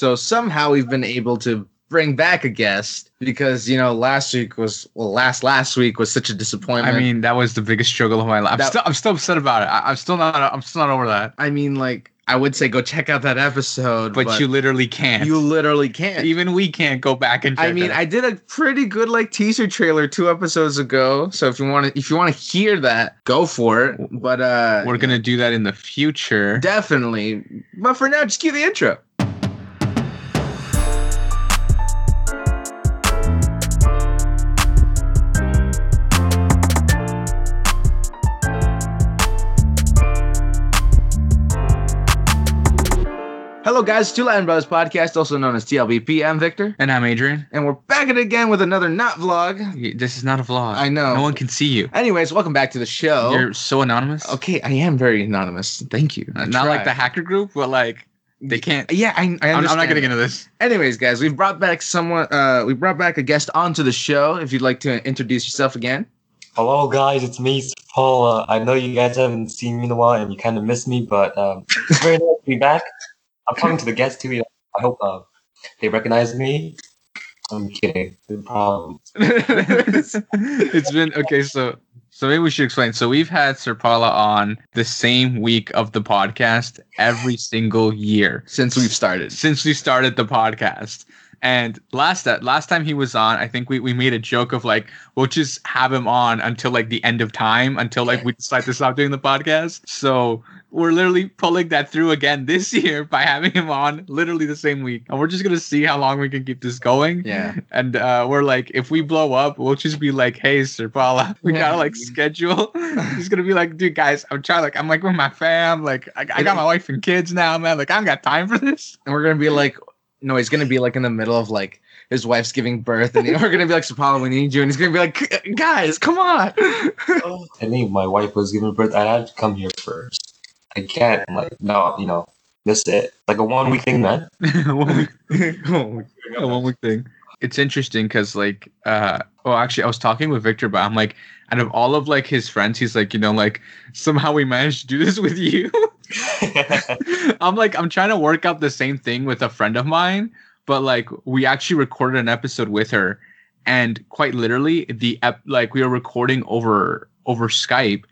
So somehow we've been able to bring back a guest because you know last week was well last last week was such a disappointment. I mean, that was the biggest struggle of my life. I'm, still, I'm still upset about it. I, I'm still not. I'm still not over that. I mean like I would say go check out that episode, But, you literally can't. you literally can't. even we can't go back and. Check I mean, that. I did a pretty good like teaser trailer two episodes ago. So if you want to, if you want to hear that, go for it. But uh, we're gonna do that in the future. definitely. But for now, just cue the intro. Hello, guys. Two Latin Brothers podcast, also known as TLBP. I'm Victor, and I'm Adrian. and we're back at it again with another not vlog. This is not a vlog. I know. No one can see you. Anyways, welcome back to the show. You're so anonymous. Okay, I am very anonymous. Thank you. I not like the hacker group, but like they can't. Yeah, I, I I'm, understand. I'm not getting into this. Anyways, guys, we've brought back someone. Uh, we brought back a guest onto the show. If you'd like to introduce yourself again. Hello, guys. It's me, Paul. Uh, I know you guys haven't seen me in a while, and you kind of missed me, but um, it's very nice to be back. I'm talking to the guests too. You know, I hope uh, they recognize me. I'm kidding. They probably. it's been okay. So so maybe we should explain. So we've had Sir Paula on the same week of the podcast every single year Since we've started. since we started the podcast. And last that last time he was on, I think we, we made a joke of like we'll just have him on until like the end of time until like we decide to stop doing the podcast. So we're literally pulling that through again this year by having him on literally the same week. And we're just gonna see how long we can keep this going. Yeah. And uh, we're like, if we blow up, we'll just be like, hey, Sir Paula, we Yeah. gotta like schedule. He's gonna be like, dude, guys, I'm trying, like, I'm like with my fam, like, I, I got my wife and kids now, man. Like, I don't got time for this. And we're gonna be like, no, he's gonna be like in the middle of like his wife's giving birth, and we're gonna be like, Sapala, we need you, and he's gonna be like, guys, come on. I think my wife was giving birth. I had to come here first. I can't like no, you know, miss it. Like a one week thing, man. one week, Oh, a one week thing. It's interesting because like, uh, well, actually, I was talking with Victor, but I'm like, out of all of like his friends, he's like, you know, like somehow we managed to do this with you. I'm like, I'm trying to work out the same thing with a friend of mine, but like we actually recorded an episode with her, and quite literally, the ep- like we were recording over over Skype,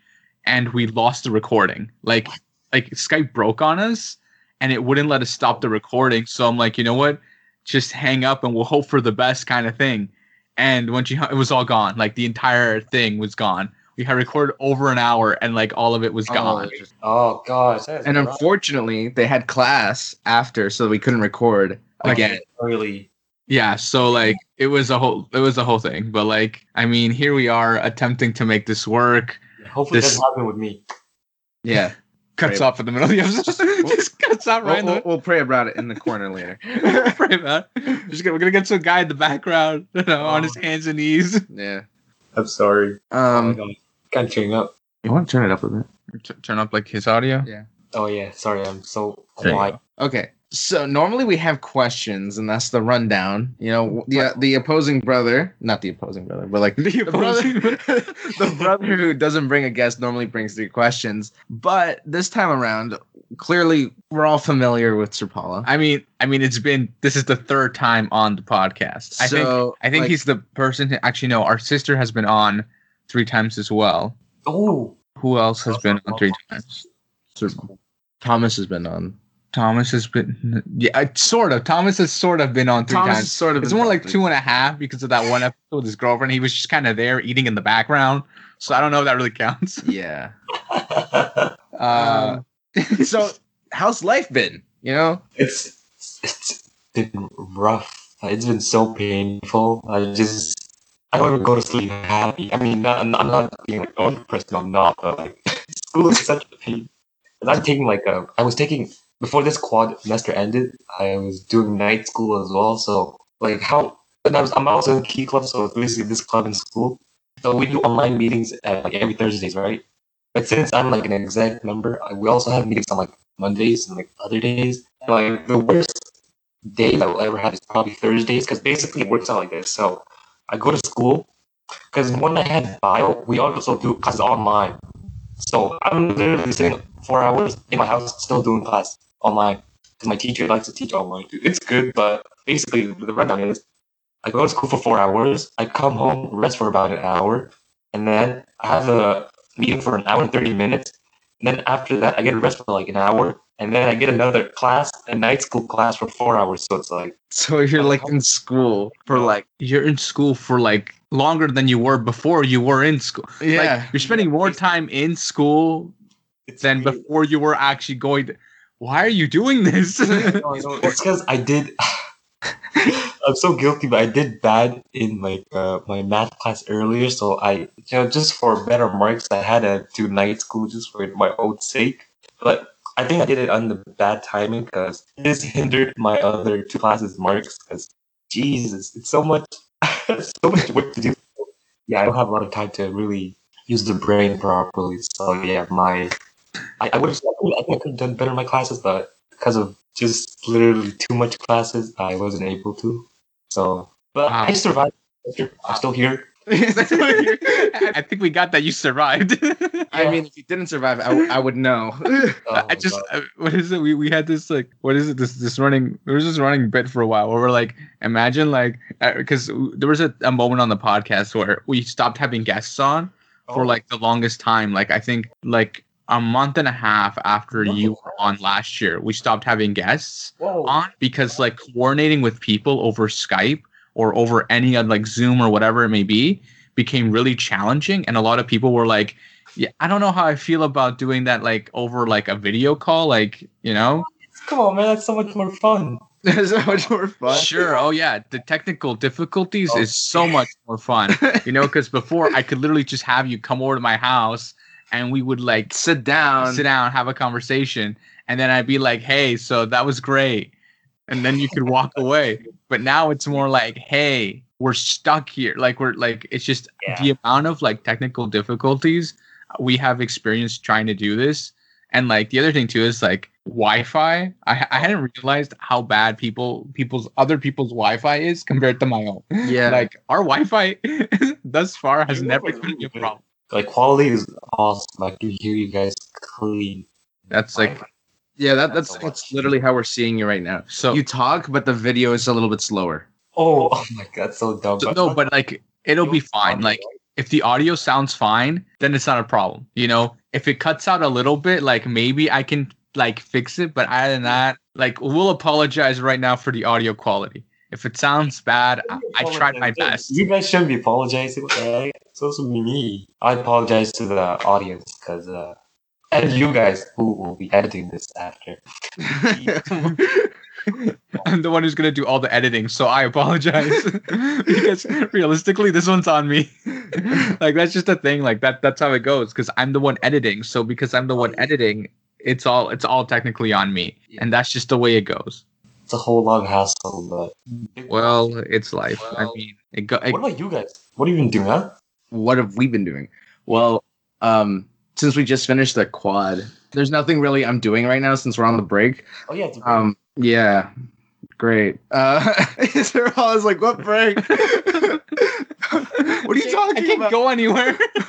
and we lost the recording. Like like Skype broke on us, and it wouldn't let us stop the recording. So I'm like, you know what? Just hang up, and we'll hope for the best, kind of thing. And when she it was all gone. Like the entire thing was gone. We had recorded over an hour, and like all of it was oh, gone. oh gosh. that is And rough. unfortunately, they had class after, so we couldn't record again. really. Yeah, so like it was a whole it was a whole thing, but like I mean, here we are attempting to make this work. Hopefully, This- that doesn't happen with me. Yeah. Cuts Right. off in the middle of the episode. Just cuts out right We'll, in we'll, we'll pray about it in the corner later. the Pray about it. Just gonna, we're gonna get some guy in the background, you know, on his hands and knees. Yeah. I'm sorry. oh Um, god. Can't turn up. you want to turn it up a bit? T- turn up like his audio. Yeah. Oh yeah. Sorry. I'm so quiet. Okay. So normally we have questions, and that's the rundown. You know, the uh, the opposing brother, not the opposing brother, but like The the brother, the brother who doesn't bring a guest normally brings the questions. But this time around, clearly we're all familiar with Sir Paula. I mean, I mean, it's been this is the third time on the podcast. I think So, I think like, he's the person. Who, actually, no, our sister has been on three times as well. Oh. Who else has been on three times? Sir, Thomas has been on. Thomas has been, yeah, sort of. Thomas has sort of been on three Thomas times. sort of. It's more like two and a half because of that one episode with his girlfriend. He was just kind of there eating in the background. So I don't know if that really counts. Yeah. Uh, Um, so how's life been? You know. it's it's been rough. It's been so painful. I just I don't even go to sleep happy. I mean, not, I'm not being like oh depressed. I'm not. But like school is such a pain. And I'm taking like a. I was taking before this quad semester ended. I was doing night school as well. So like how. And I was, I'm also in key club, so it's basically this club in school. So we do online meetings at like every Thursdays, right? But since I'm like an exact member, I- we also have meetings on like Mondays and like other days. And, like the worst day that we'll ever have is probably Thursdays because basically it works out like this. So I go to school because when I had bio, we also do classes online. So I'm literally sitting four hours in my house still doing class online. because my teacher likes to teach online. It's good, but basically the rundown is I go to school for four hours, I come home, rest for about an hour, and then I have a meeting for an hour and thirty minutes. And then after that, I get a rest for like an hour, and then I get another class, a night school class for four hours. So it's like So you're like in school for like You're in school for like longer than you were before you were in school. yeah. Like you're spending more time in school it's than weird. before you were actually going to, why are you doing this? it's because I did. I'm so guilty, but I did bad in like uh, my math class earlier. So I, you know, just for better marks, I had to do night school just for my own sake. But I think I did it on the bad timing because this hindered my other two classes' marks. Because Jesus, it's so much, so much work to do. Yeah, I don't have a lot of time to really use the brain properly. So yeah, my I, I would have I think I could have done better in my classes, but because of just literally too much classes, I wasn't able to. So, but Wow. I survived. I'm still here. I think we got that you survived. I mean, if you didn't survive, I, w- I would know. Oh I just God. uh, what is it? We we had this like what is it? This this running there was this running bit for a while where we're like imagine like because there was a, a moment on the podcast where we stopped having guests on for Oh. like the longest time. Like I think like a month and a half after Month you were on last year, we stopped having guests Whoa. on because like coordinating with people over Skype or over any other like Zoom or whatever it may be became really challenging and a lot of people were like yeah I don't know how I feel about doing that like over like a video call like you know Come on, man, that's so much more fun. There's so much more fun. sure oh yeah the technical difficulties Oh, is so much more fun you know because before I could literally just have you come over to my house and we would like Sit down. sit down, have a conversation, and then I'd be like, "Hey, so that was great," and then you could walk away. But now it's more like, "Hey, we're stuck here." Like we're like it's just Yeah. the amount of like technical difficulties we have experienced trying to do this, and like the other thing too is like Wi-Fi. I I hadn't realized how bad people people's other people's Wi-Fi is compared to my own. Yeah. Like our Wi-Fi thus far has never been a problem. Like quality is awesome. I can hear you guys clean. That's like yeah, that, that's so that's literally how we're seeing you right now. so. You talk, but the video is a little bit slower. Oh, oh my god, so dumb. So, no, but like it'll be fine. Like if the audio sounds fine, then it's not a problem. You know, if it cuts out a little bit, like maybe I can like fix it. But other than that, like we'll apologize right now for the audio quality. If it sounds bad, I, I tried my best. You guys shouldn't be apologizing. Right? So should be me. I apologize to the audience because, uh, and you guys who will be editing this after. I'm the one who's gonna do all the editing, so I apologize because realistically, this one's on me. like that's just a thing. Like that. That's how it goes. Because I'm the one editing. So because I'm the one editing, it's all it's all technically on me, and that's just the way it goes. It's a whole lot of hassle, but Well, it's life. I mean, it go. It, what about you guys? What have you been doing, huh? What have we been doing? Well, um, since we just finished the quad, there's nothing really I'm doing right now since we're on the break. Oh yeah, Um, yeah, great. Uh, they're always like, "What break? what are you talking I can't about?" go anywhere.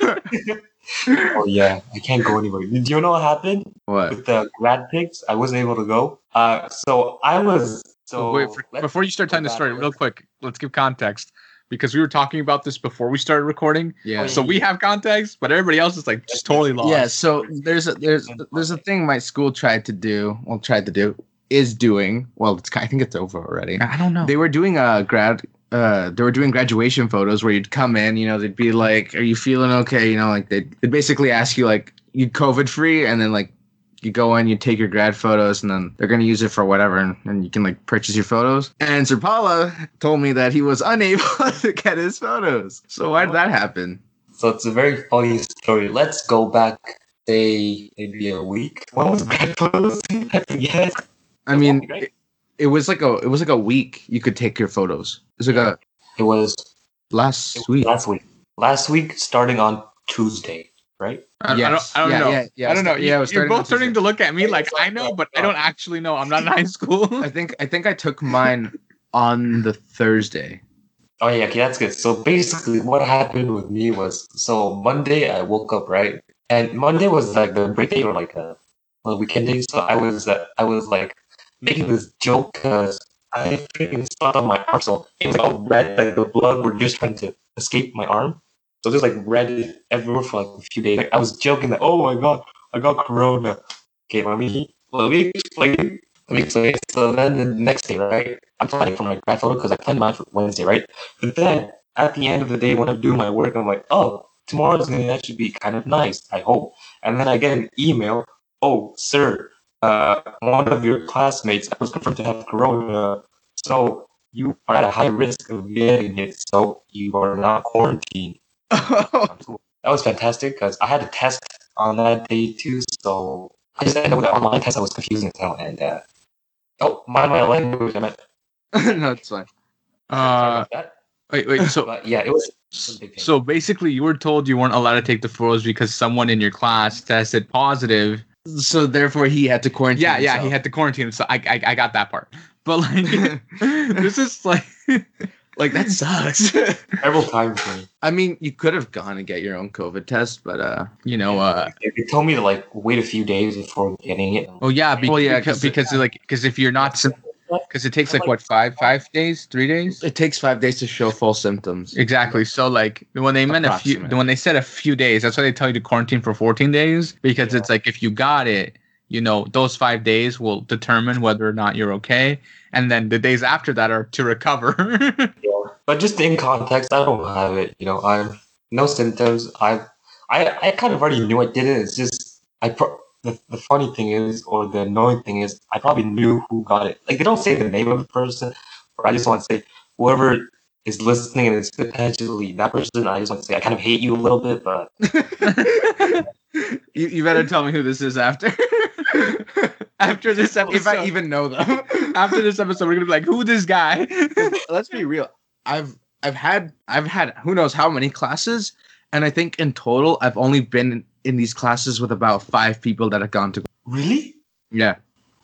oh yeah, I can't go anywhere. Do you know what happened What? with the grad pigs? I wasn't able to go. Uh, so I was so Wait, for, before you start telling the story, real quick, let's give context because we were talking about this before we started recording. Yeah. So we have context, but everybody else is like just totally lost. Yeah. So there's a there's there's a thing my school tried to do. Well, tried to do is doing. Well, it's I think it's over already. I don't know. They were doing a grad. Uh, they were doing graduation photos where you'd come in. You know, they'd be like, "Are you feeling okay?" You know, like they would basically ask you like, "You COVID free?" And then like you go in, you take your grad photos, and then they're gonna use it for whatever, and, and you can like purchase your photos. And Sir Paula told me that he was unable to get his photos. So why did that happen? So it's a very funny story. Let's go back, say maybe a week. When was grad photos? I forget. I mean, it, it was like a it was like a week you could take your photos. It was like a It was last week. last week. Last week, starting on Tuesday, right? I, Yes. I don't, I don't know. yeah, yeah. I don't know. Yeah, it was You're both starting to look at me like I know, but I don't actually know. I'm not in high school. I think I think I took mine on the Thursday. Oh yeah, okay, that's good. So basically, what happened with me was so Monday I woke up right, and Monday was like the break day or like a, a weekend day. So I was uh, I was like making this joke because I freaking stepped on my arm, so it was like all red, like the blood were just trying to escape my arm. So there's like red everywhere for like a few days. Like, I was joking that, oh my god, I got corona. Okay, let me let me explain. Let me explain. So then the next day, right? I'm planning for my grad photo because I planned mine for Wednesday, right? But then at the end of the day, when I'm doing my work, I'm like, oh, tomorrow's gonna actually be kind of nice. I hope. And then I get an email. Oh, sir, uh, one of your classmates was confirmed to have corona, so you are at a high risk of getting it. So you are not quarantined. That was fantastic because I had a test on that day too. So I just ended up with an online test that was confusing as hell. And uh, oh, mind my language. I meant no, it's fine. Uh, wait, wait. So, But yeah, it was. was a big thing. so basically, you were told you weren't allowed to take the photos because someone in your class tested positive. So therefore, he had to quarantine. Yeah, yeah, he had to quarantine. So I, I, I got that part. But like, this is like, like that sucks. Several times for me. I mean, you could have gone and get your own COVID test, but uh, you know, uh, They they told me to like wait a few days before getting it. oh yeah, be- Well, yeah, because 'cause- because like because if you're not because it takes like what five five days, three days. it takes five days to show full symptoms. Exactly. So like when they meant a few, when they said a few days, that's why they tell you to quarantine for 14 days because Yeah. it's like if you got it, you know, those five days will determine whether or not you're okay, and then the days after that are to recover. Yeah. But just in context, I don't have it. You know, I'm no symptoms. I, I, I kind of already knew I did it. It's just I. Pro- the, the funny thing is, or the annoying thing is, I probably knew who got it. Like they don't say the name of the person, or I just want to say whoever is listening and is potentially that person. I just want to say I kind of hate you a little bit, but you, you better tell me who this is after. after this episode, if I even know them. after this episode, we're gonna be like, who this guy? Let's be real. I've I've had I've had who knows how many classes, and I think in total I've only been in, in these classes with about five people that have gone to. really, Yeah.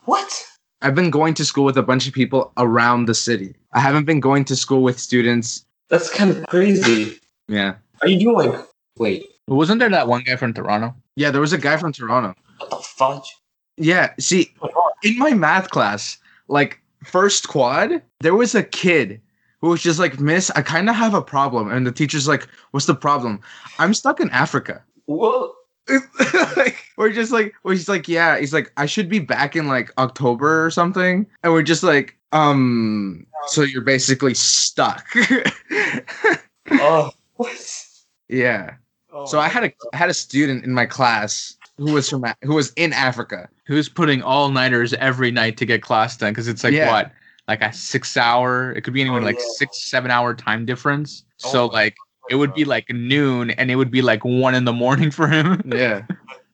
what? I've been going to school with a bunch of people around the city. I haven't been going to school with students. That's kind of crazy. Yeah. Are you doing? Wait, Wasn't there that one guy from Toronto? Yeah, there was a guy from Toronto. what the fudge? Yeah, see, my God. in my math class, like first quad, there was a kid who was just like, Miss, I kind of have a problem. And the teacher's like, What's the problem? I'm stuck in Africa. What? like, we're just like, we're just like, yeah. He's like, I should be back in like October or something. And we're just like, um, so you're basically stuck. Oh, what? yeah. Oh, So I had a I had a student in my class who was from who was in Africa. Who's putting all nighters every night to get class done? Because it's like Yeah. what, like a six hour? It could be anywhere Oh, like yeah. six, seven hour time difference. Oh so my like it would be like noon, and it would be like one in the morning for him. Yeah.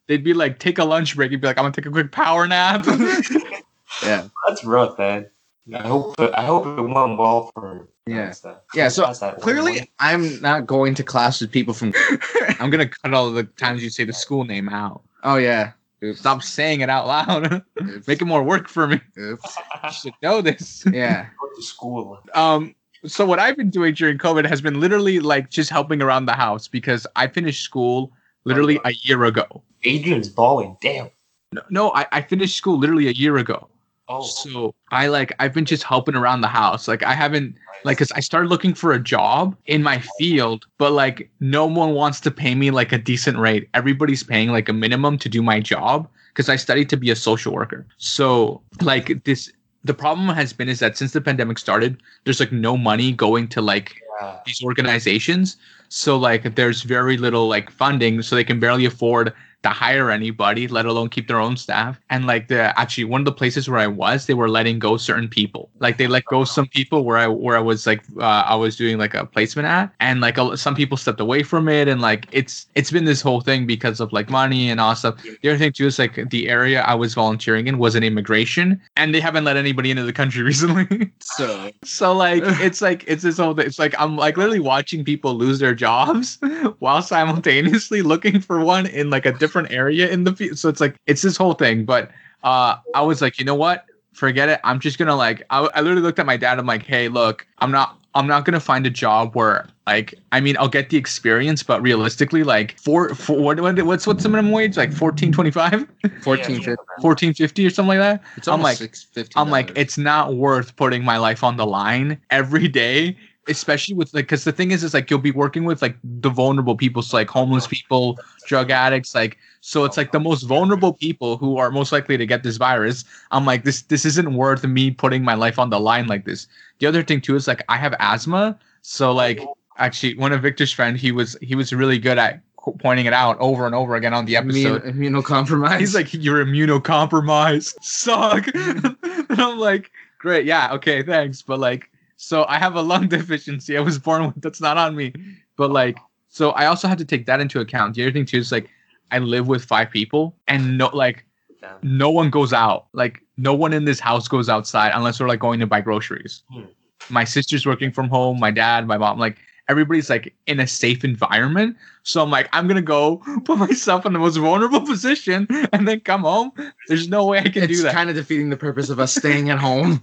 They'd be like, take a lunch break. He'd be like, I'm gonna take a quick power nap. Yeah. That's rough, man. I hope I hope it went well for him. Yeah. That- Yeah, so that's that one Clearly, way. I'm not going to class with people from. I'm gonna cut all the times you say the school name out. oh yeah. Oops. Stop saying it out loud. Oops. Make it more work for me. Oops. You should know this. Yeah. go to school. Um, so what I've been doing during COVID has been literally like just helping around the house because I finished school literally a year ago. Adrian's balling. Damn. No, no I, I finished school literally a year ago. Oh, So I like I've been just helping around the house. Like I haven't like because I started looking for a job in my field, but like no one wants to pay me like a decent rate. Everybody's paying like a minimum to do my job because I studied to be a social worker. So like this, the problem has been is that since the pandemic started, there's like no money going to like yeah. these organizations. So like there's very little like funding, so they can barely afford to hire anybody, let alone keep their own staff. And like the actually one of the places where I was, they were letting go certain people. Like they let go some people where I where I was like uh, I was doing like a placement at, and like a, some people stepped away from it, and like it's it's been this whole thing because of like money and all stuff. The other thing too is like the area I was volunteering in was an immigration, and they haven't let anybody into the country recently. So So like it's like it's this whole thing. It's like I'm like literally watching people lose their jobs while simultaneously looking for one in like a different area in the field. So it's like it's this whole thing. But uh I was like, you know what? forget it. I'm just gonna like. I, I literally looked at my dad. I'm like, hey, look, I'm not. I'm not gonna find a job where like. I mean, I'll get the experience, but realistically, like, for for what, what what's what's the minimum wage? Like 14.25, 14, Yeah, 14.50 or something like that. It's I'm like- six fifty. I'm like, it's not worth putting my life on the line every day, especially with like, because the thing is, is like you'll be working with like the vulnerable people, so like homeless people, drug addicts, like so it's like the most vulnerable people who are most likely to get this virus. I'm like, this this isn't worth me putting my life on the line like this. The other thing too is like I have asthma, so like actually one of Victor's friend, he was he was really good at pointing it out over and over again on the episode. Immune, immunocompromised. He's like, you're immunocompromised. Suck. and I'm like, great, yeah, okay, thanks. But like, so I have a lung deficiency. I was born with that's not on me. But like, so I also had to take that into account. The other thing too is like, I live with five people, and no, like, Damn. no one goes out. Like, no one in this house goes outside unless we're like going to buy groceries. Hmm. My sister's working from home. My dad, my mom, like. Everybody's like in a safe environment. So I'm like, I'm gonna go put myself in the most vulnerable position and then come home. There's no way I can it's do that. kind of defeating the purpose of us staying at home.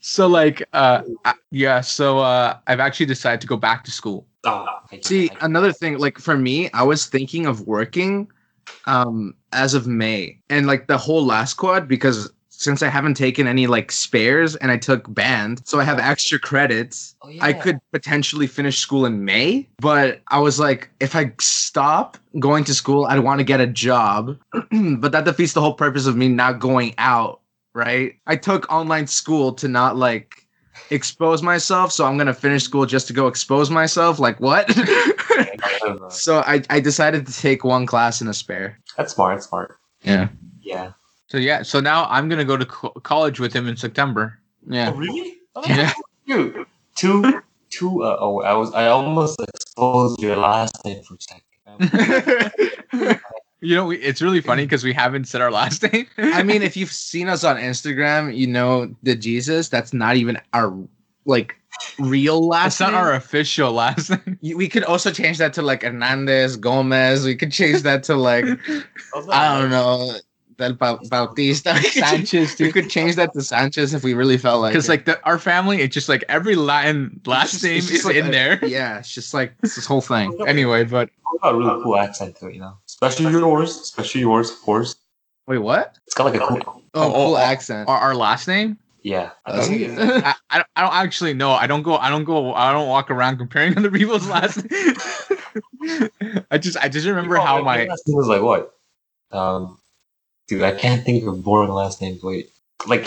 So like, uh, yeah. So uh, I've actually decided to go back to school. Oh, See, another thing, like for me, I was thinking of working um as of May and like the whole last quad because since I haven't taken any like spares and I took band, so I have extra credits. Oh, I could potentially finish school in May, but I was like, if I stop going to school, I'd want to get a job. but that defeats the whole purpose of me not going out, right? I took online school to not like expose myself, so I'm gonna finish school just to go expose myself. Like what? so I, I decided to take one class in a spare. That's smart. That's smart. Yeah. Yeah. So yeah. So now I'm gonna go to co- college with him in September. Yeah. Oh, really? Oh, Yeah. Dude, two, two. Uh, oh, I was. I almost exposed your last name for a second. You know, we- it's really funny because we haven't said our last name. I mean, if you've seen us on Instagram, you know the Jesus. That's not even our like real last. that's not our official last name. You- We could also change that to like Hernandez, Gomez. We could change that to like I don't know, Del Ba- Bautista. We could change- Sanchez, We could change that to Sanchez if we really felt like. Because like the, our family, it's just like every Latin last just- name is like in a- there. Yeah, it's just like it's this whole thing. Anyway, but It's got a really cool accent to it, you know. Especially yours. Especially yours, of course. Wait, what? It's got like a cool. Oh, Oh, cool oh, accent. our, our last name. Yeah. Does he? I, I, don't- I don't actually know. I don't go. I don't go. I don't walk around comparing other people's last. I just I just remember how my last name was like what? Um, dude, I can't think of boring last names. Wait, like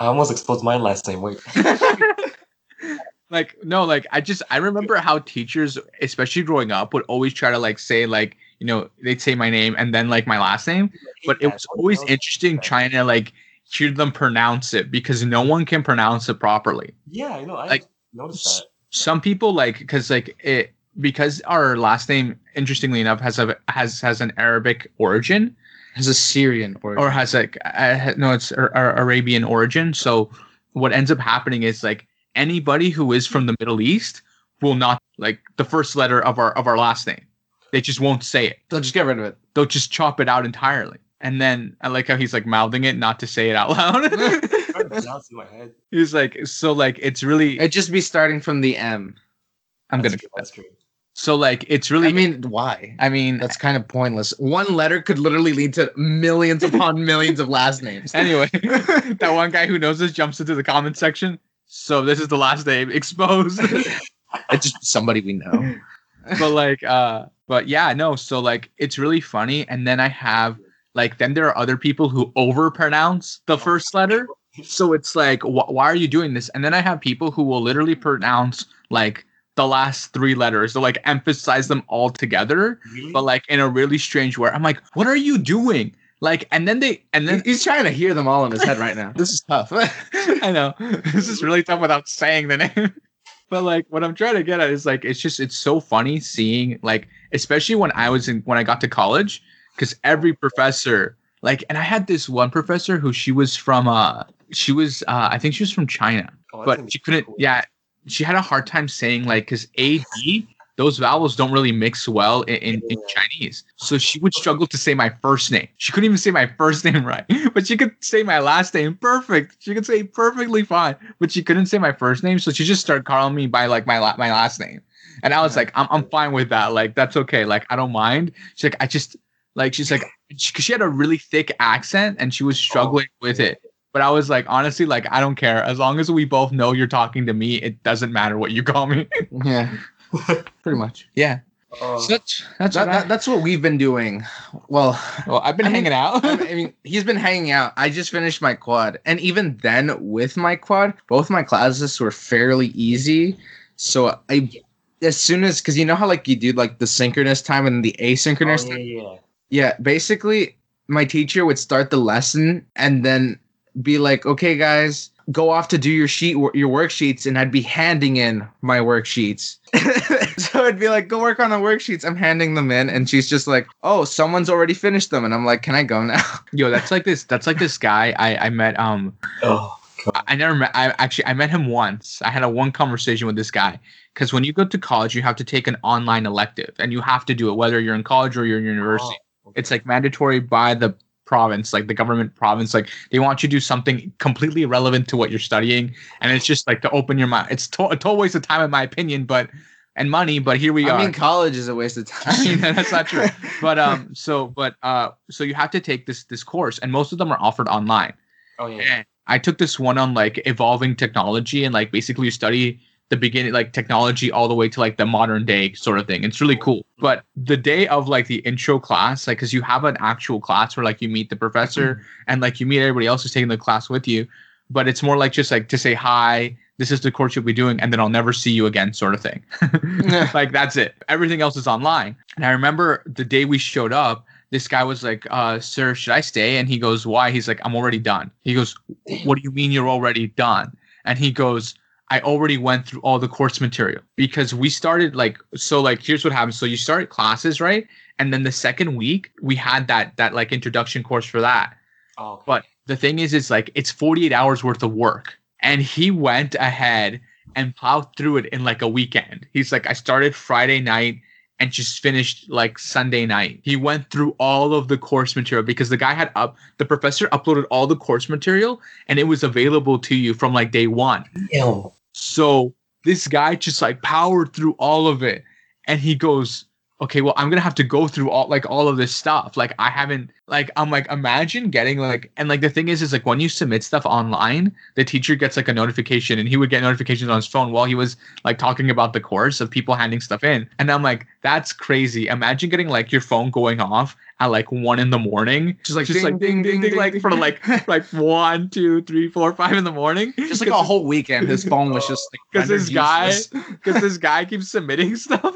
I almost exposed my last name. Wait. like no like I just I remember how teachers, especially growing up, would always try to like say like you know they'd say my name and then like my last name, but it was always interesting trying to like hear them pronounce it because no one can pronounce it properly. Yeah, I know. I like, noticed that. some people like because like it because our last name interestingly enough has a has has an arabic origin Has a Syrian origin. or has like uh, no it's arabian origin so what ends up happening is like anybody who is from the middle east will not like the first letter of our of our last name they just won't say it They'll just get rid of it. they'll just chop it out entirely and then i like how he's like mouthing it not to say it out loud I'm trying to pronounce it in my head. he's like so like it's really It'd just be starting from the M. i'm That's gonna true, that's true. So like it's really I mean, why? i mean That's kind of pointless. One letter could literally lead to millions upon millions of last names. Anyway, that one guy who knows this jumps into the comment section. So this is the last name exposed. It's just somebody we know. but like, uh, but yeah, no. So like, it's really funny. And then I have like, then there are other people who overpronounce the first letter. So it's like, wh- why are you doing this? And then I have people who will literally pronounce like the last three letters. They'll like emphasize them all together, Really? but like in a really strange way. I'm like, what are you doing? Like, and then they, and then He's trying to hear them all in his head right now. This is tough. I know this is really tough without saying the name. But like what I'm trying to get at is like it's just it's so funny seeing like especially when I was in when I got to college because every professor like and I had this one professor who she was from uh she was uh I think she was from China Oh, but she couldn't cool. yeah she had a hard time saying like because AD those vowels don't really mix well in, in, in Chinese. So she would struggle to say my first name. She couldn't even say my first name right, but she could say my last name perfect. She could say perfectly fine, but she couldn't say my first name. So she just started calling me by like my la- my last name. And I was like, I'm, I'm fine with that. Like, that's okay. Like, I don't mind. She's like, I just, like, she's like, she, cause she had a really thick accent and she was oh, struggling with it. But I was like, honestly, like, I don't care. As long as we both know you're talking to me, it doesn't matter what you call me. Yeah, pretty much. yeah. Oh, So that's, that's That, what I- that, that's what we've been doing. Well, well, I've been I mean- hanging out. I mean, he's been hanging out. I just finished my quad, and even then, with my quad, both my classes were fairly easy. So I, as soon as, because you know how like you do like the synchronous time and the asynchronous. oh, time? yeah, yeah. Yeah, basically, my teacher would start the lesson and then be like, "Okay, guys, go off to do your sheet, your worksheets," and I'd be handing in my worksheets. so I'd be like, "Go work on the worksheets." I'm handing them in, and she's just like, "Oh, someone's already finished them," and I'm like, "Can I go now?" Yo, that's like this. That's like this guy I, I met. Um, Oh, I I never met. I actually I met him once. I had a one conversation with this guy because when you go to college, you have to take an online elective, and you have to do it whether you're in college or you're in university. oh, It's like mandatory by the province, like the government province. Like they want you to do something completely irrelevant to what you're studying, and it's just like to open your mind. It's to- a total waste of time, in my opinion, but and money. But here we I are. I mean, college is a waste of time. I mean, that's not true. but um, so but uh, so you have to take this this course, and most of them are offered online. oh yeah. And I took this one on like evolving technology and like basically you study the beginning like technology all the way to like the modern day sort of thing. It's really cool. But the day of like the intro class, like because you have an actual class where like you meet the professor and like you meet everybody else who's taking the class with you, but it's more like just like to say hi. This is the course you'll be doing, and then I'll never see you again, sort of thing. like that's it. Everything else is online. And I remember the day we showed up, this guy was like, uh, sir, should I stay? And he goes, Why? He's like, I'm already done. He goes, What do you mean you're already done? And he goes, I already went through all the course material because we started like so like here's what happens. So you start classes, right? And then the second week we had that that like introduction course for that. Oh, okay. But the thing is, it's like it's 48 hours worth of work. And he went ahead and plowed through it in like a weekend. He's like, I started Friday night and just finished like Sunday night. He went through all of the course material because the guy had up the professor uploaded all the course material and it was available to you from like day one. Ew. So this guy just like powered through all of it. And he goes, Okay, well, I'm gonna have to go through all like all of this stuff. Like I haven't like I'm like imagine getting like and like the thing is is like when you submit stuff online, the teacher gets like a notification and he would get notifications on his phone while he was like talking about the course of people handing stuff in. And I'm like, that's crazy. Imagine getting like your phone going off at like one in the morning. Just like just ding, like ding, ding, ding, like ding. for like like one, two, three, four, five in the morning. just like a whole weekend, his phone was just like because this guy because this guy keeps submitting stuff.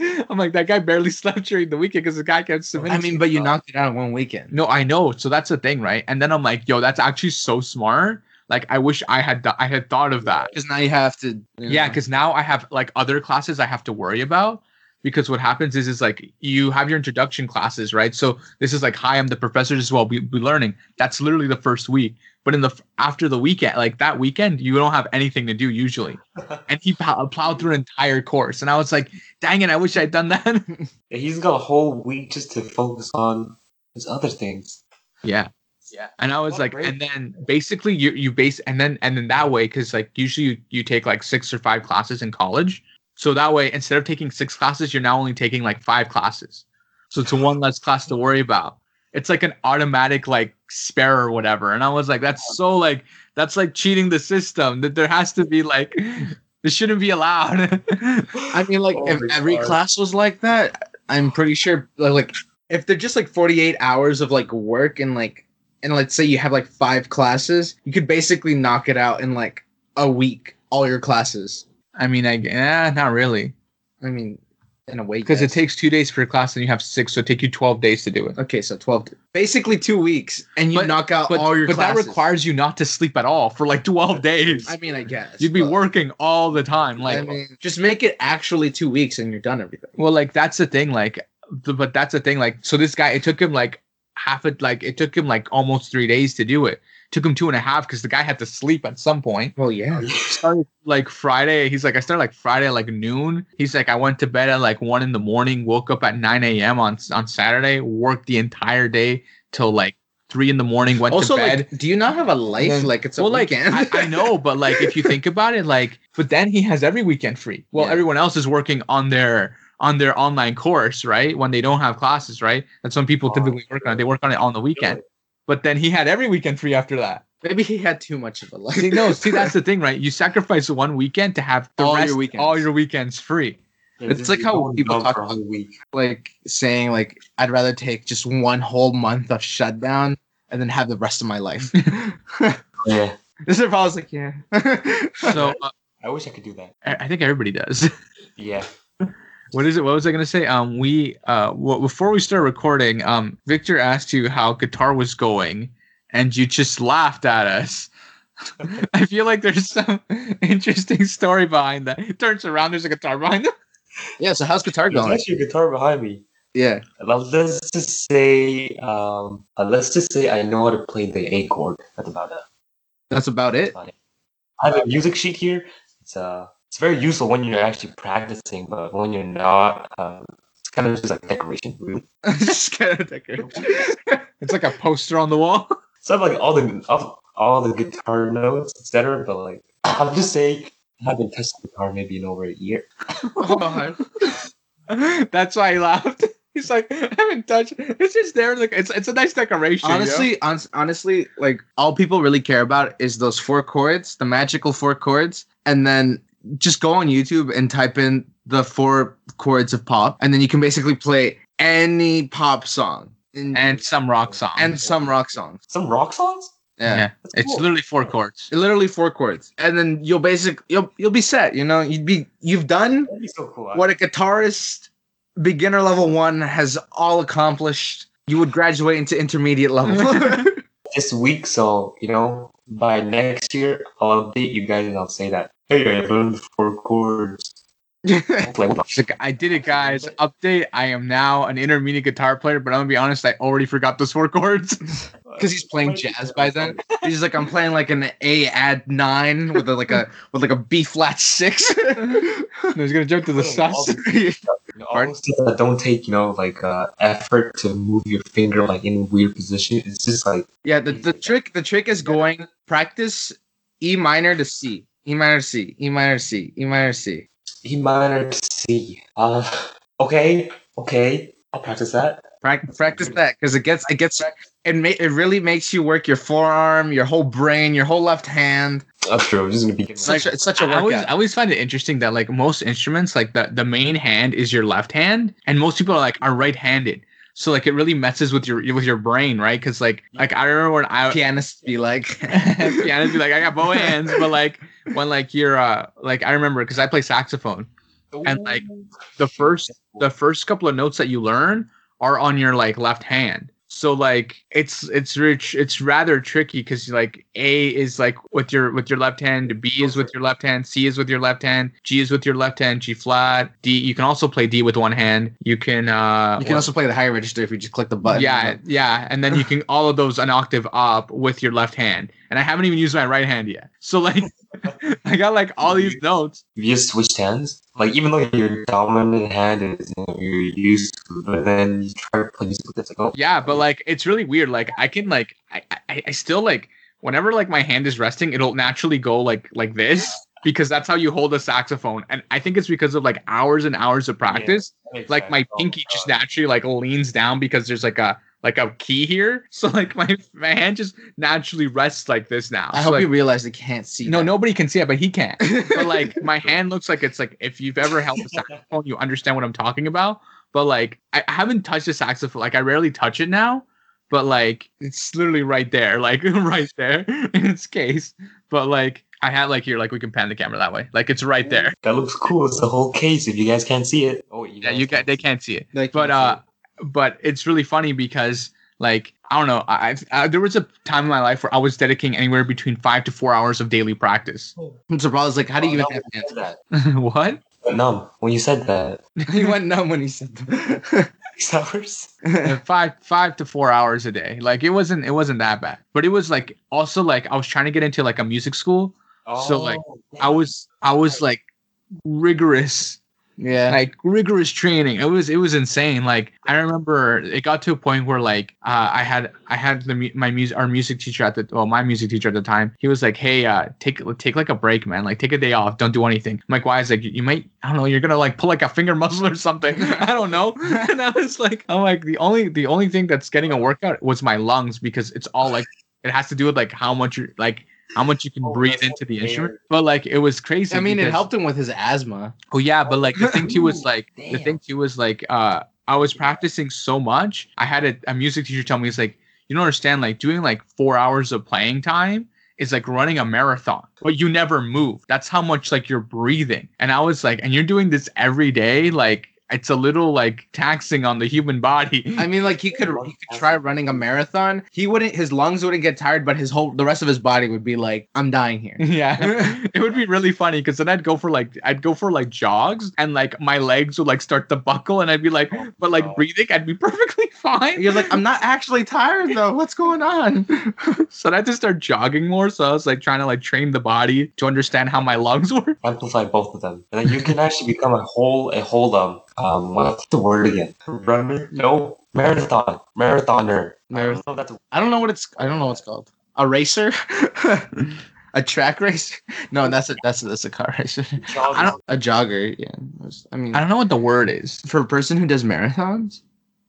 I'm like that guy barely slept during the weekend because the guy kept submitting. I mean, but you knocked it out in one weekend. no, I know. So that's the thing, right? And then I'm like, yo, that's actually so smart. Like, I wish I had th- I had thought of that. Because now you have to. you Yeah, because now I have like other classes I have to worry about. Because what happens is, is like you have your introduction classes, right? So this is like, hi, I'm the professor as well. We be learning. That's literally the first week. But in the after the weekend, like that weekend, you don't have anything to do usually. And he plow- plowed through an entire course, and I was like, dang it, I wish I'd done that. Yeah, He's got a whole week just to focus on his other things. yeah, yeah. And I was What like, great- and then basically you you base and then and then that way, because like usually you, you take like six or five classes in college. So that way, instead of taking six classes, you're now only taking like five classes. So it's one less class to worry about. It's like an automatic like spare or whatever. And I was like, that's so like that's like cheating the system. That there has to be like this shouldn't be allowed. I mean, like, Oh if every God. class was like that, I'm pretty sure, like, like, if they're just like 48 hours of like work and like, and let's say you have like five classes, you could basically knock it out in like a week, all your classes. I mean, I eh, not really. I mean, in a way, Because it takes two days per class and you have six, so it take you twelve days to do it. Okay, so 12, basically two weeks, and you But- knock out But, all your but that requires you not to sleep at all for like 12 days. I mean, I guess. You'd be working all the time. Like, I mean, just make it actually two weeks and you're done everything. well, like that's the thing. Like, the, but that's the thing. Like, so this guy, it took him like half a like it took him like almost three days to do it took him two and a half because the guy had to sleep at some point. Well, yeah. Started like Friday. He's like, I started like Friday like noon. He's like, I went to bed at like one in the morning, woke up at 9 a.m. on on Saturday, worked the entire day till like three in the morning, went Also, to bed. like, do you not have a life? then- like, it's a well, like weekend. I, I know, but like if you think about it, like, but then he has every weekend free. Well, Yeah. everyone else is working on their on their online course, right? When they don't have classes, right? That's when people Oh, typically work on it. They work on it on the weekend. But then he had every weekend free after that. Maybe he had too much of a life. See, no, see, that's the thing, right? You sacrifice one weekend to have the All your weekends. all your weekends free. It's like how people talk for a about- whole week. like saying like I'd rather take just one whole month of shutdown and then have the rest of my life. Yeah, this is probably like yeah. So uh, I wish I could do that. I I think everybody does. Yeah, what is it? What was I gonna say? Um, we uh, well, before we start recording, um, Victor asked you how guitar was going, and you just laughed at us. I feel like there's some interesting story behind that. He turns around, there's a guitar behind him. yeah. So how's guitar there's going? actually a guitar behind me. Yeah. Now, Let's just say, um, uh, let's just say I know how to play the A chord. That's about it. That's about it. I have a music sheet here. It's uh, it's very useful when you're actually practicing, but when you're not, um, it's kind of just like decoration. Really. just kind of decorate. It's like a poster on the wall. So I have like all the all, all the guitar notes, etc. But like, I'll just say I haven't touched the guitar maybe in over a year. That's why I laughed. He's like, I haven't touched. It's just there. Like it's it's a nice decoration. you know? honestly, honestly, like all people really care about is those four chords, the magical four chords, and then just go on YouTube and type in the four chords of pop, and then you can basically play any pop song and and some rock song. and some rock songs. Some rock songs. Yeah. yeah, That's it's literally four chords. Literally four chords, and then you'll basic you'll you'll be set. You know, you'd be you've done That'd be so cool. what a guitarist beginner level one has all accomplished. You would graduate into intermediate level. this week, so you know, by next year, I'll update you guys and I'll say that. Hey, I learned four chords. I'll play one. He's like, I did it, guys. Update. I am now an intermediate guitar player, but I'm gonna be honest, I already forgot those four chords. because he's playing jazz by then. He's like, I'm playing like an A add nine with a, like a with like a B flat six. No, he's gonna jump to the sus. You all those things that don't take, you know, like uh, effort to move your finger like in weird position. It's just like yeah, the, the trick the trick is going practice E minor to C, E minor to C, E minor C, E minor C. E minor C. Uh, okay, okay, I'll practice that. Prac- practice that because it gets it gets it ma- it really makes you work your forearm, your whole brain, your whole left hand. That's true. I'm just gonna be It's such a, it's such a I always, I always find it interesting that like most instruments, like the, the main hand is your left hand, and most people are like are right-handed. So like it really messes with your with your brain, right? Because like like I remember when I Pianists be like, pianists be like I got both hands, but like when like you're uh like I remember because I play saxophone, and, like, the first the first couple of notes that you learn are on your like left hand. So like it's it's rich it's rather tricky because like A is like with your with your left hand, B is with your left hand, C is with your left hand, G is with your left hand, G flat, D. You can also play D with one hand. You can uh you can also play the higher register if you just click the button. yeah yeah, and then you can all of those an octave up with your left hand. And I haven't even used my right hand yet. So like I got like all these notes. you just switched hands. Like even though your dominant hand is you know, you're used to, but then you try to play music it, it's like oh Yeah, but like it's really weird. Like I can like I, I I still like whenever like my hand is resting, it'll naturally go like like this because that's how you hold a saxophone. And I think it's because of like hours and hours of practice. Like oh my pinky just naturally like leans down because there's like a like a key here. So like my my hand just naturally rests like this now. I So, hope like, you realize they can't see. no, that. nobody can see it, but he can't. But like my hand looks like it's like if you've ever held a saxophone, you understand what I'm talking about. But like I I haven't touched a saxophone. Like I rarely touch it now. But like it's literally right there, like right there in its case. But like I had like here, like we can pan the camera that way. Like it's right there. that looks cool. It's the whole case. If you guys can't see it, oh Yeah, you got they can't see it. They But can't uh, but it's really funny because like I don't know. I, I've- there was a time in my life where I was dedicating anywhere between five to four hours of daily practice. see it. I'm surprised. Like, how do you even Oh, have no, hands? when you said that? what? No, when you said that, he went numb when he said that. Six hours. Uh, five five to four hours a day. Like it wasn't it wasn't that bad. But it was like also like I was trying to get into like a music school. So, like, Oh, I was I was like rigorous Yeah. like rigorous training. It was it was insane. Like I remember it got to a point where like uh, I had I had the my music our music teacher at the well my music teacher at the time. He was like, hey, uh, take take like a break, man. Like take a day off. Don't do anything. I'm like, why? Is like you might I don't know. You're gonna like pull like a finger muscle or something. I don't know. And I was like, I'm like the only the only thing that's getting a workout was my lungs because it's all like it has to do with like how much you're like how much you can Oh, breathe into the weird. instrument. But like it was crazy. I mean, it helped him with his asthma. Oh yeah, but like the thing too was like the Damn. thing too was like uh I was practicing so much. I had a, a music teacher tell me he's like, you don't understand, like doing like four hours of playing time is like running a marathon, but you never move. That's how much like you're breathing. And I was like, and you're doing this every day, like it's a little like taxing on the human body. I mean, like he could he could try running a marathon. He wouldn't. His lungs wouldn't get tired, but his whole the rest of his body would be like, "I'm dying here." yeah it would be really funny because then i'd go for like i'd go for like jogs and like my legs would like start to buckle and i'd be like but like breathing i'd be perfectly fine You're like, "I'm not actually tired though. What's going on?" so i had to start jogging more so i was like trying to like train the body to understand how my lungs work amplify both of them, and then you can actually become a whole a whole um um what's the word again? Runner? No, marathon, marathoner. I Marathon. don't know that's a I don't know what it's. I don't know what it's called. A racer, a track racer. No, that's a that's a, that's a car racer. jog. I don't. A jogger. Yeah. That's- I mean, i don't know what the word is for a person who does marathons,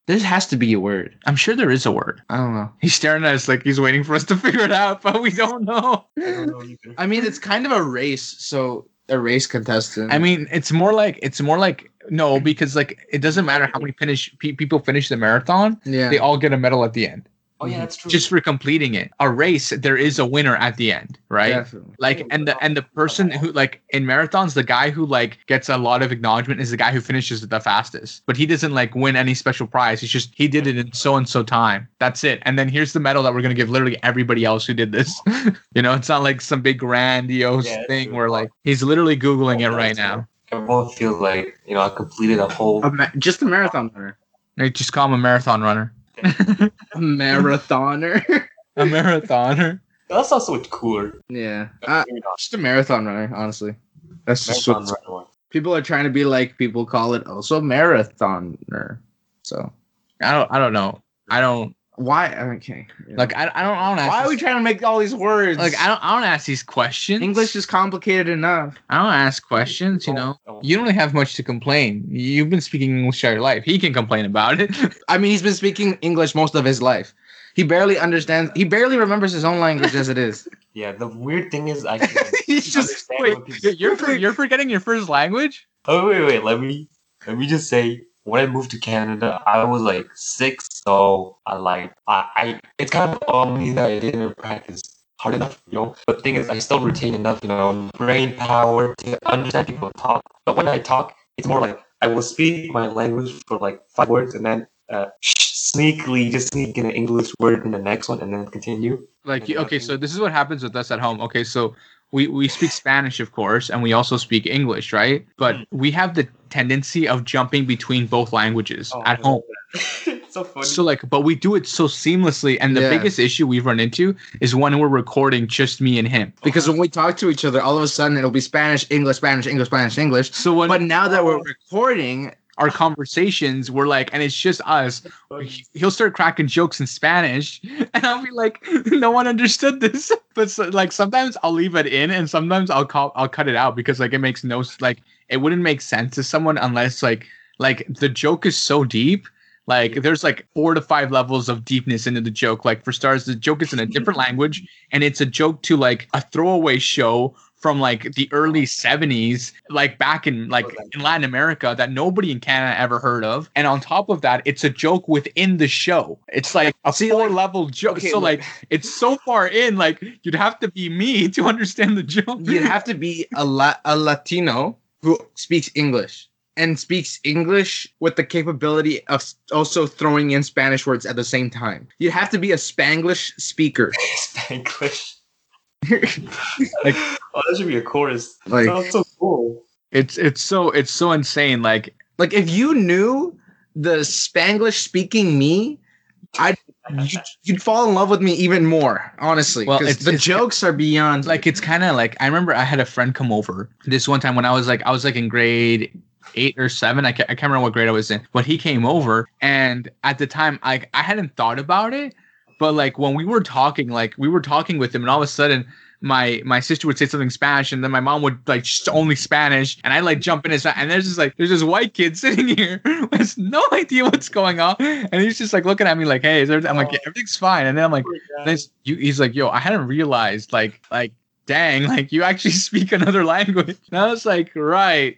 there has to be a word. i'm sure there is a word I don't know. he's staring at us like he's waiting for us to figure it out but we don't know I don't know. I mean, it's kind of a race. So a race contestant. I mean, it's more like it's more like no, because like it doesn't matter how many finish pe- people finish the marathon, yeah. they all get a medal at the end. Oh yeah, mm-hmm. that's true. just for completing it. A race, there is a winner at the end, right? Definitely. Like and the and the person who like in marathons, the guy who like gets a lot of acknowledgement is the guy who finishes it the fastest. But he doesn't like win any special prize. He's just he did it in so and so time. That's it. And then here's the medal that we're gonna give literally everybody else who did this. you know, it's not like some big grandiose Yeah, thing true. where like he's literally googling it oh, right now. Everyone feels like you know I completed a whole. A ma- just a marathon runner. They just call him a marathon runner. A marathoner. A marathoner. That sounds so much cooler. yeah. Uh, just a marathon runner, honestly. That's just Marathon what runner. people are trying to be like. People call it also marathoner. So I don't I don't know. I don't why? Okay. yeah. like I, I don't I don't ask why are we trying to make all these words? like I don't I don't ask these questions. English is complicated enough. I don't ask questions, you know. Oh. You don't have much to complain. You've been speaking English all your life. He can complain about it. I mean, he's been speaking English most of his life. He barely understands. He barely remembers his own language as it is. Yeah, the weird thing is I He's just wait. You're you're forgetting your first language. Oh wait, wait. Let me let me just say. When I moved to Canada, I was like six, so I like I, I it's kind of on me that I didn't practice hard enough, you know. But the thing is, I still retain enough, you know, brain power to understand people talk. But when I talk, it's more like I will speak my language for like five words and then uh, sneakily just sneak in an English word in the next one and then continue. Like okay, so this is what happens with us at home. Okay, so we we speak Spanish, of course, and we also speak English, right? But we have the tendency of jumping between both languages Oh, at home. so funny. So like, but we do it so seamlessly, and the Yeah. biggest issue we've run into is when we're recording just me and him. Because when we talk to each other, all of a sudden it'll be Spanish, English, Spanish, English, Spanish, English. So when But now that we're recording, our conversations were like, and it's just us. he- He'll start cracking jokes in Spanish, and I'll be like, "No one understood this." But so, like sometimes I'll leave it in, and sometimes I'll call I'll cut it out because like it makes no like it wouldn't make sense to someone unless like like the joke is so deep. Like there's like four to five levels of deepness into the joke. Like for stars, the joke is in a different language, and it's a joke to like a throwaway show from like the early 70s like back in like in latin america that nobody in canada ever heard of and on top of that it's a joke within the show it's like a See, four level joke okay, so look. like it's so far in like you'd have to be me to understand the joke you'd have to be a, La- a Latino who speaks English and speaks English with the capability of also throwing in Spanish words at the same time. You'd have to be a Spanglish speaker. Spanglish. Like- oh, that should be a chorus. Like, That's so cool. it's it's so it's so insane like like if you knew the Spanglish speaking me, I you'd, you'd fall in love with me even more, honestly. Well, Well, it's- the it's- jokes are beyond like it's kind of like I remember I had a friend come over this one time when I was like I was like in grade eight or seven. I can't, I can't remember what grade I was in, but he came over and at the time I I hadn't thought about it, but like when we were talking, like we were talking with him, and all of a sudden. My my sister would say something Spanish, and then my mom would like only Spanish, and I like jump in his and there's just like there's this white kid sitting here has no idea what's going on, and he's just like looking at me like, hey, is everything? I'm like, yeah, everything's fine, and then I'm like, you, he's like, yo, I hadn't realized, like, like, dang, like you actually speak another language. And I was like, right.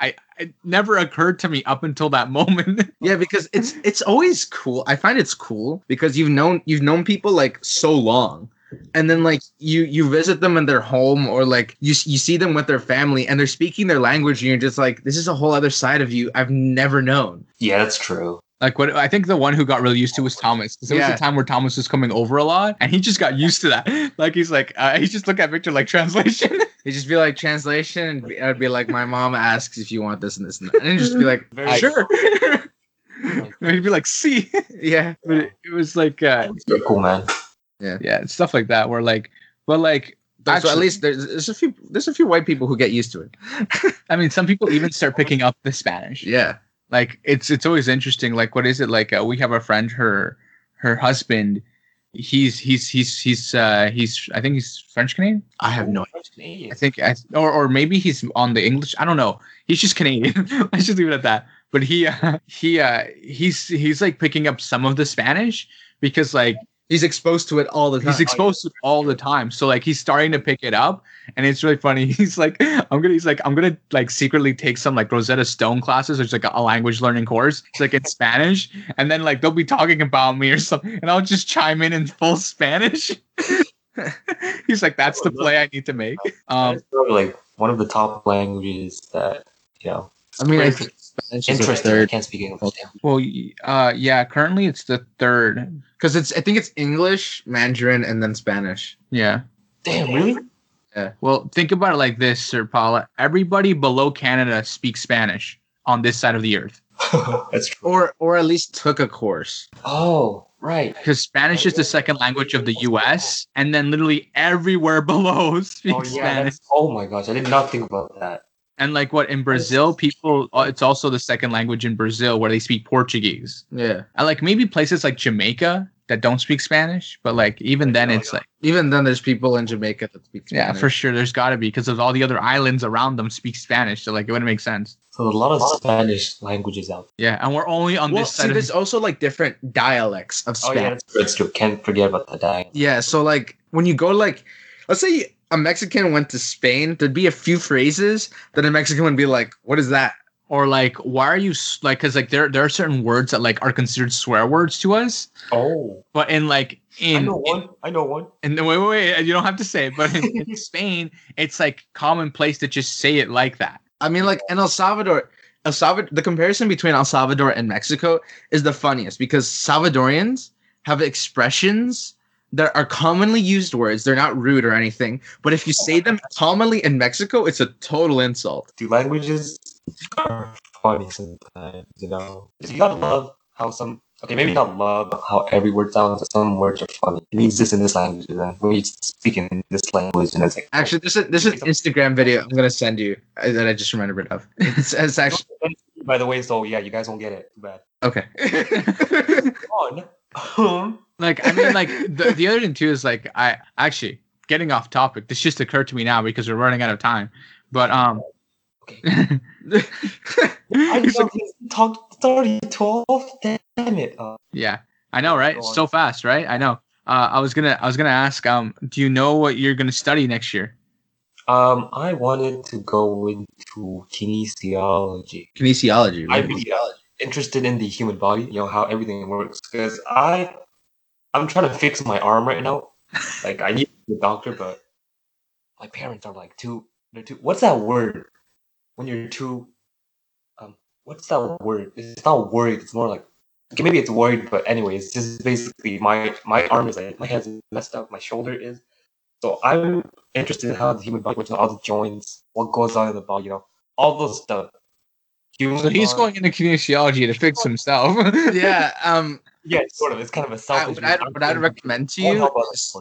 I it never occurred to me up until that moment. Yeah, because it's it's always cool. I find it's cool because you've known you've known people like so long. And then like you you visit them in their home or like you you see them with their family and they're speaking their language and you're just like this is a whole other side of you I've never known. Yeah, that's true. Like what I think the one who got really used to was Thomas. 'Cause There Yeah. was a time where Thomas was coming over a lot, and he just got used to that. Like he's like, uh, he just looked at Victor like translation. He'd just be like translation and be- I'd be like my mom asks if you want this and this and that. And he'd just be like Very sure. He'd be like, see, yeah. but it, it was like, uh, It's cool, man. yeah, yeah, stuff like that. Where like, but like, so at least there's, there's a few there's a few white people who get used to it. I mean, some people even start picking up the Spanish. Yeah. Like it's it's always interesting like what is it like uh, we have a friend her her husband he's he's he's he's uh he's i think he's french canadian? I have no idea. I think I, or or maybe he's on the english i don't know. He's just canadian. Let's just leave it at that. But he uh, he uh he's he's like picking up some of the spanish because like he's exposed to it all the time. he's exposed to it all the time so like he's starting to pick it up and it's really funny he's like i'm gonna he's like i'm gonna like secretly take some like rosetta stone classes which is like a language learning course it's like in spanish and then like they'll be talking about me or something and i'll just chime in in full spanish he's like that's the play i need to make um probably like one of the top languages that you know. I mean, I Inter- think Spanish is the Interesting. I third can't speak English. Damn. well uh yeah currently it's the third because it's I think it's English, Mandarin, and then Spanish. yeah Damn, really? Yeah. Well think about it like this sir paula everybody below canada speaks spanish on this side of the earth that's true. Or or at least took a course. Oh, right. because Spanish is the second language of the U.S. and then literally everywhere below speaks Oh yeah. Spanish. Oh my gosh, I did not think about that. And like what in Brazil, people uh, it's also the second language in Brazil where they speak Portuguese. Yeah. And like maybe places like Jamaica that don't speak Spanish, but like even then it's like Even then, there's people in Jamaica that speak yeah, for sure there's got to be because of all the other islands around them speak Spanish, so like it wouldn't make sense. So a lot of Spanish languages out. There. Yeah, and we're only on Well, this see, side. there's Of, also like different dialects of Oh Spanish. yeah, that's, that's true. Can't forget about the dialect. Yeah, so like when you go like let's say a Mexican went to Spain, there'd be a few phrases that a Mexican would be like, "What is that?" or like why are you like because like there there are certain words that like are considered swear words to us, Oh, but in like in I know one. I know one. And wait, wait, wait, you don't have to say it, but in, in Spain, it's like commonplace to just say it like that. I mean, like in El Salvador, El Salvador, the comparison between El Salvador and Mexico is the funniest because Salvadorians have expressions that are commonly used words. They're not rude or anything, but if you say them commonly in Mexico, it's a total insult. Do languages are funny sometimes? You know, you gotta love how some. Okay, maybe not love how every word sounds, but some words are funny. It means this in this language, and you speak in this language, and it's like Actually, this is this is an Instagram video I'm gonna send you uh, that I just remembered of. It's, it's actually By the way, so yeah, you guys won't get it. Too bad. okay. On. Um, Like, I mean, like the, the other thing too is like I actually getting off topic. This just occurred to me now because we're running out of time. But um, Okay. I fucking talked. It's already twelve. Damn it. Uh, yeah, I know, right? So fast, right? I know. Uh, I was gonna I was gonna ask um, do you know what you're gonna study next year? um, I wanted to go into kinesiology. Kinesiology. I'm Right? really uh, interested in the human body, you know, how everything works. Because I, I'm trying to fix my arm right now. Like I need to a doctor, but my parents are like too. They're too. What's that word? When you're too. Um, what's that word? It's not worried. It's more like. Okay, maybe it's worried, but anyway, it's just basically my my arm is like my hand's messed up, my shoulder is. So I'm interested in how the human body works, all the joints, what goes on in the body, you know, all those stuff. Humans So he's going into kinesiology to fix himself. yeah. Um. Yeah, sort of. It's kind of a selfish. what, I'd, what I'd recommend to you is,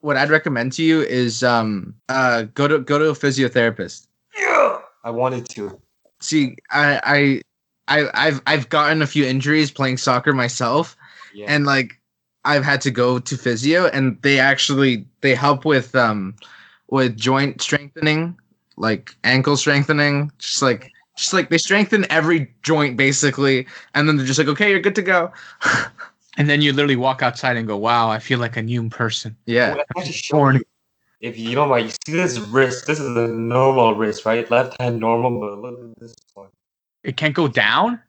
what I'd recommend to you is um uh go to go to a physiotherapist. Yeah, I wanted to. See, I I. I, I've I've gotten a few injuries playing soccer myself, Yeah. and like I've had to go to physio, and they actually they help with um with joint strengthening, like ankle strengthening, just like just like they strengthen every joint basically, and then they're just like, okay, you're good to go. and then you literally walk outside and go, "Wow, I feel like a new person." yeah, Well, I just show you. If you don't mind, you see this wrist. This is a normal wrist, right? Left hand normal, but look at this one. It can't go down.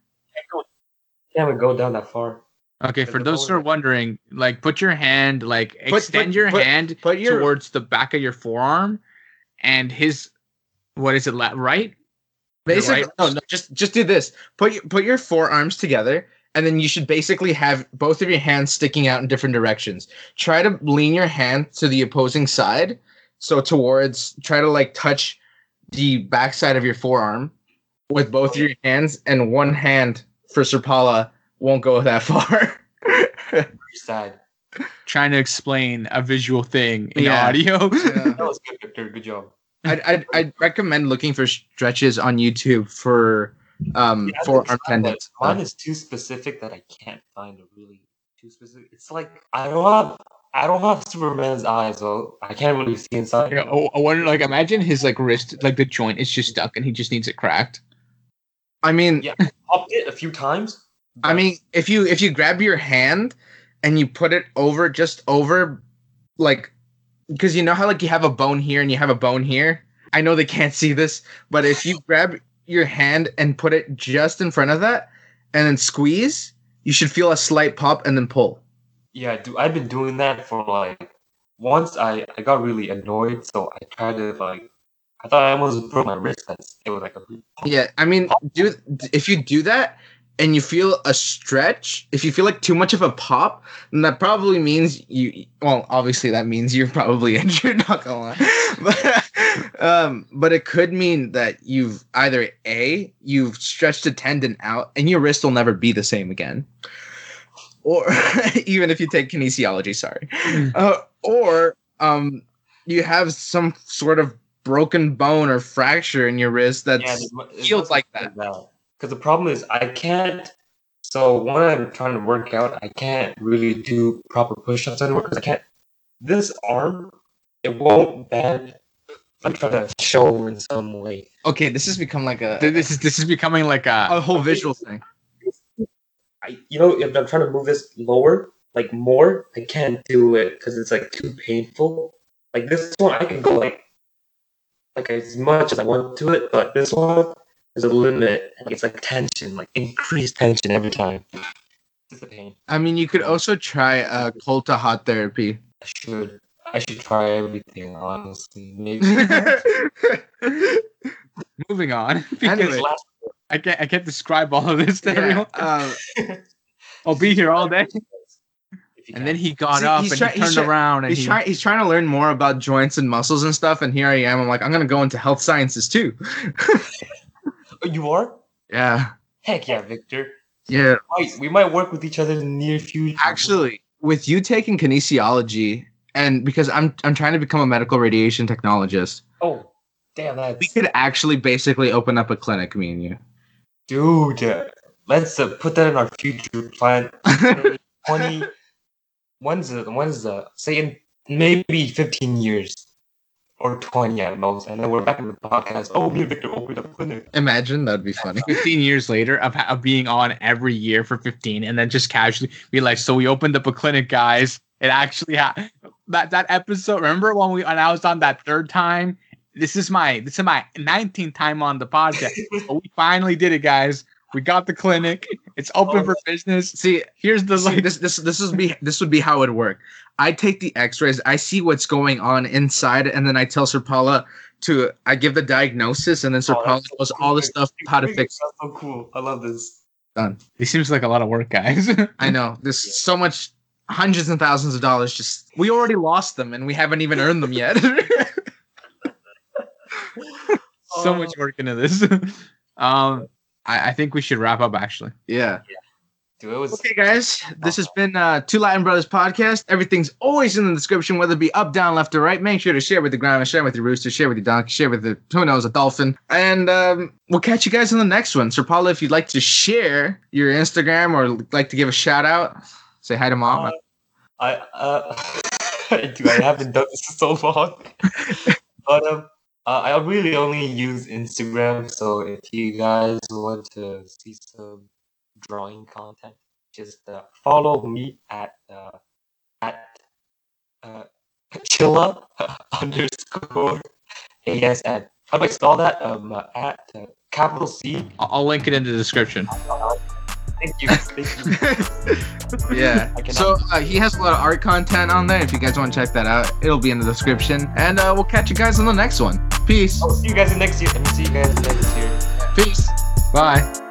Can't even go down that far. Okay, for those who are wondering, like, put your hand, like, Put- extend put- your put- hand put your towards the back of your forearm, and his, what is it, la- right? Basically right? no no just just do this. Put your put your forearms together. And then you should basically have both of your hands sticking out in different directions. Try to lean your hand to the opposing side. So towards try to like touch the backside of your forearm with both of your hands and one hand for Serpala won't go that far. Pretty sad. Trying to explain a visual thing in Yeah. audio. That was good, Victor. Good job. I'd, I'd, I'd recommend looking for stretches on YouTube for um Yeah, I forearm tendons. Mine is too specific that I can't find a really too specific. It's like I don't have I don't have Superman's eyes, so I can't really see inside. Yeah, oh, I wonder, like, imagine his like wrist, like the joint is just stuck, and he just needs it cracked. I mean, Yeah. Popped it a few times. I mean, if you if you grab your hand and you put it over just over like because you know how like you have a bone here and you have a bone here. I know they can't see this, but if you grab your hand and put it just in front of that and then squeeze, you should feel a slight pop and then pull. Yeah, do I've been doing that for like once I I got really annoyed, so I tried to like I thought I almost broke my wrist. It was like a Yeah, I mean, do if you do that and you feel a stretch, if you feel like too much of a pop, then that probably means you. Well, obviously that means you're probably injured. Not gonna lie, but um, but it could mean that you've either a you've stretched a tendon out and your wrist will never be the same again, or even if you take kinesiology, sorry, uh, or um, you have some sort of broken bone or fracture in your wrist that's yeah, healed like be that. Because the problem is I can't. So when I'm trying to work out, I can't really do proper push-ups anymore because I can't. This arm, it won't bend. I'm trying to show in some way. Okay, this has become like a This is this is becoming like a. a whole visual thing. I, you know, if I'm trying to move this lower, like more, I can't do it because it's like too painful. Like this one, I can go like, like as much as I want to it, but this one, there's a limit. Like, it's like tension, like increased tension every time. It's a pain. I mean, you could also try uh, cold to hot therapy. I should, I should try everything. Honestly, maybe. Moving on Anyway. I can't I can't describe all of this to yeah, everyone. uh, I'll be here all day. And then he got See, up and try- he turned try- around and he's he, trying. He's trying to learn more about joints and muscles and stuff. And here I am. I'm like, I'm gonna go into health sciences too. Oh, you are? yeah, Heck yeah, Victor. yeah. Might, we might work with each other in the near future. Actually, with you taking kinesiology, and because I'm I'm trying to become a medical radiation technologist, Oh, damn that. we could actually basically open up a clinic, me and you. Dude, let's uh, put that in our future plan. 20 when's the when's the say in maybe 15 years or 20 at most and then we're back in the podcast. Oh me and victor opened up clinic. Imagine that'd be funny. 15 years later of, of being on every year for 15 and then just casually be like so we opened up a clinic guys. It actually ha- that that episode remember when we announced on that third time? This is my this is my 19th time on the podcast. But we finally did it guys we got the clinic it's open Oh. for business See, here's the See, like this this this would be this would be how it would work. I take the X-rays, I see what's going on inside, and then I tell Sir Paula to I give the diagnosis, and then Sir Oh, Paula that's so knows cool. all the stuff how to Victor, fix. that's so cool i love this Done. this seems like a lot of work guys I know there's so much, hundreds and thousands of dollars. Just we already lost them, and we haven't even earned them yet. so much work into this um I, I think we should wrap up actually. Yeah. Dude, it was Okay, guys, this has been uh, Two Latin Brothers podcast. Everything's always in the description, whether it be up, down, left, or right. Make sure to share with the grandma, share with your rooster, share with your donkey, share with the who knows a dolphin, and um, we'll catch you guys in the next one. So, Paula, if you'd like to share your Instagram or like to give a shout out, say hi to mom. Uh, I uh, dude, I haven't done this in so long. but um, uh, I really only use Instagram. So if you guys want to see some drawing content, just uh, follow me at uh, at uh, chilla underscore asn. How do I spell that? Um, uh, at uh, capital C. I'll, I'll link it in the description. Thank you. Thank you. yeah. So uh, he has a lot of art content on there. If you guys want to check that out, it'll be in the description. And uh, we'll catch you guys on the next one. Peace. I'll see you guys next year. Me see you guys next year. Peace. Bye.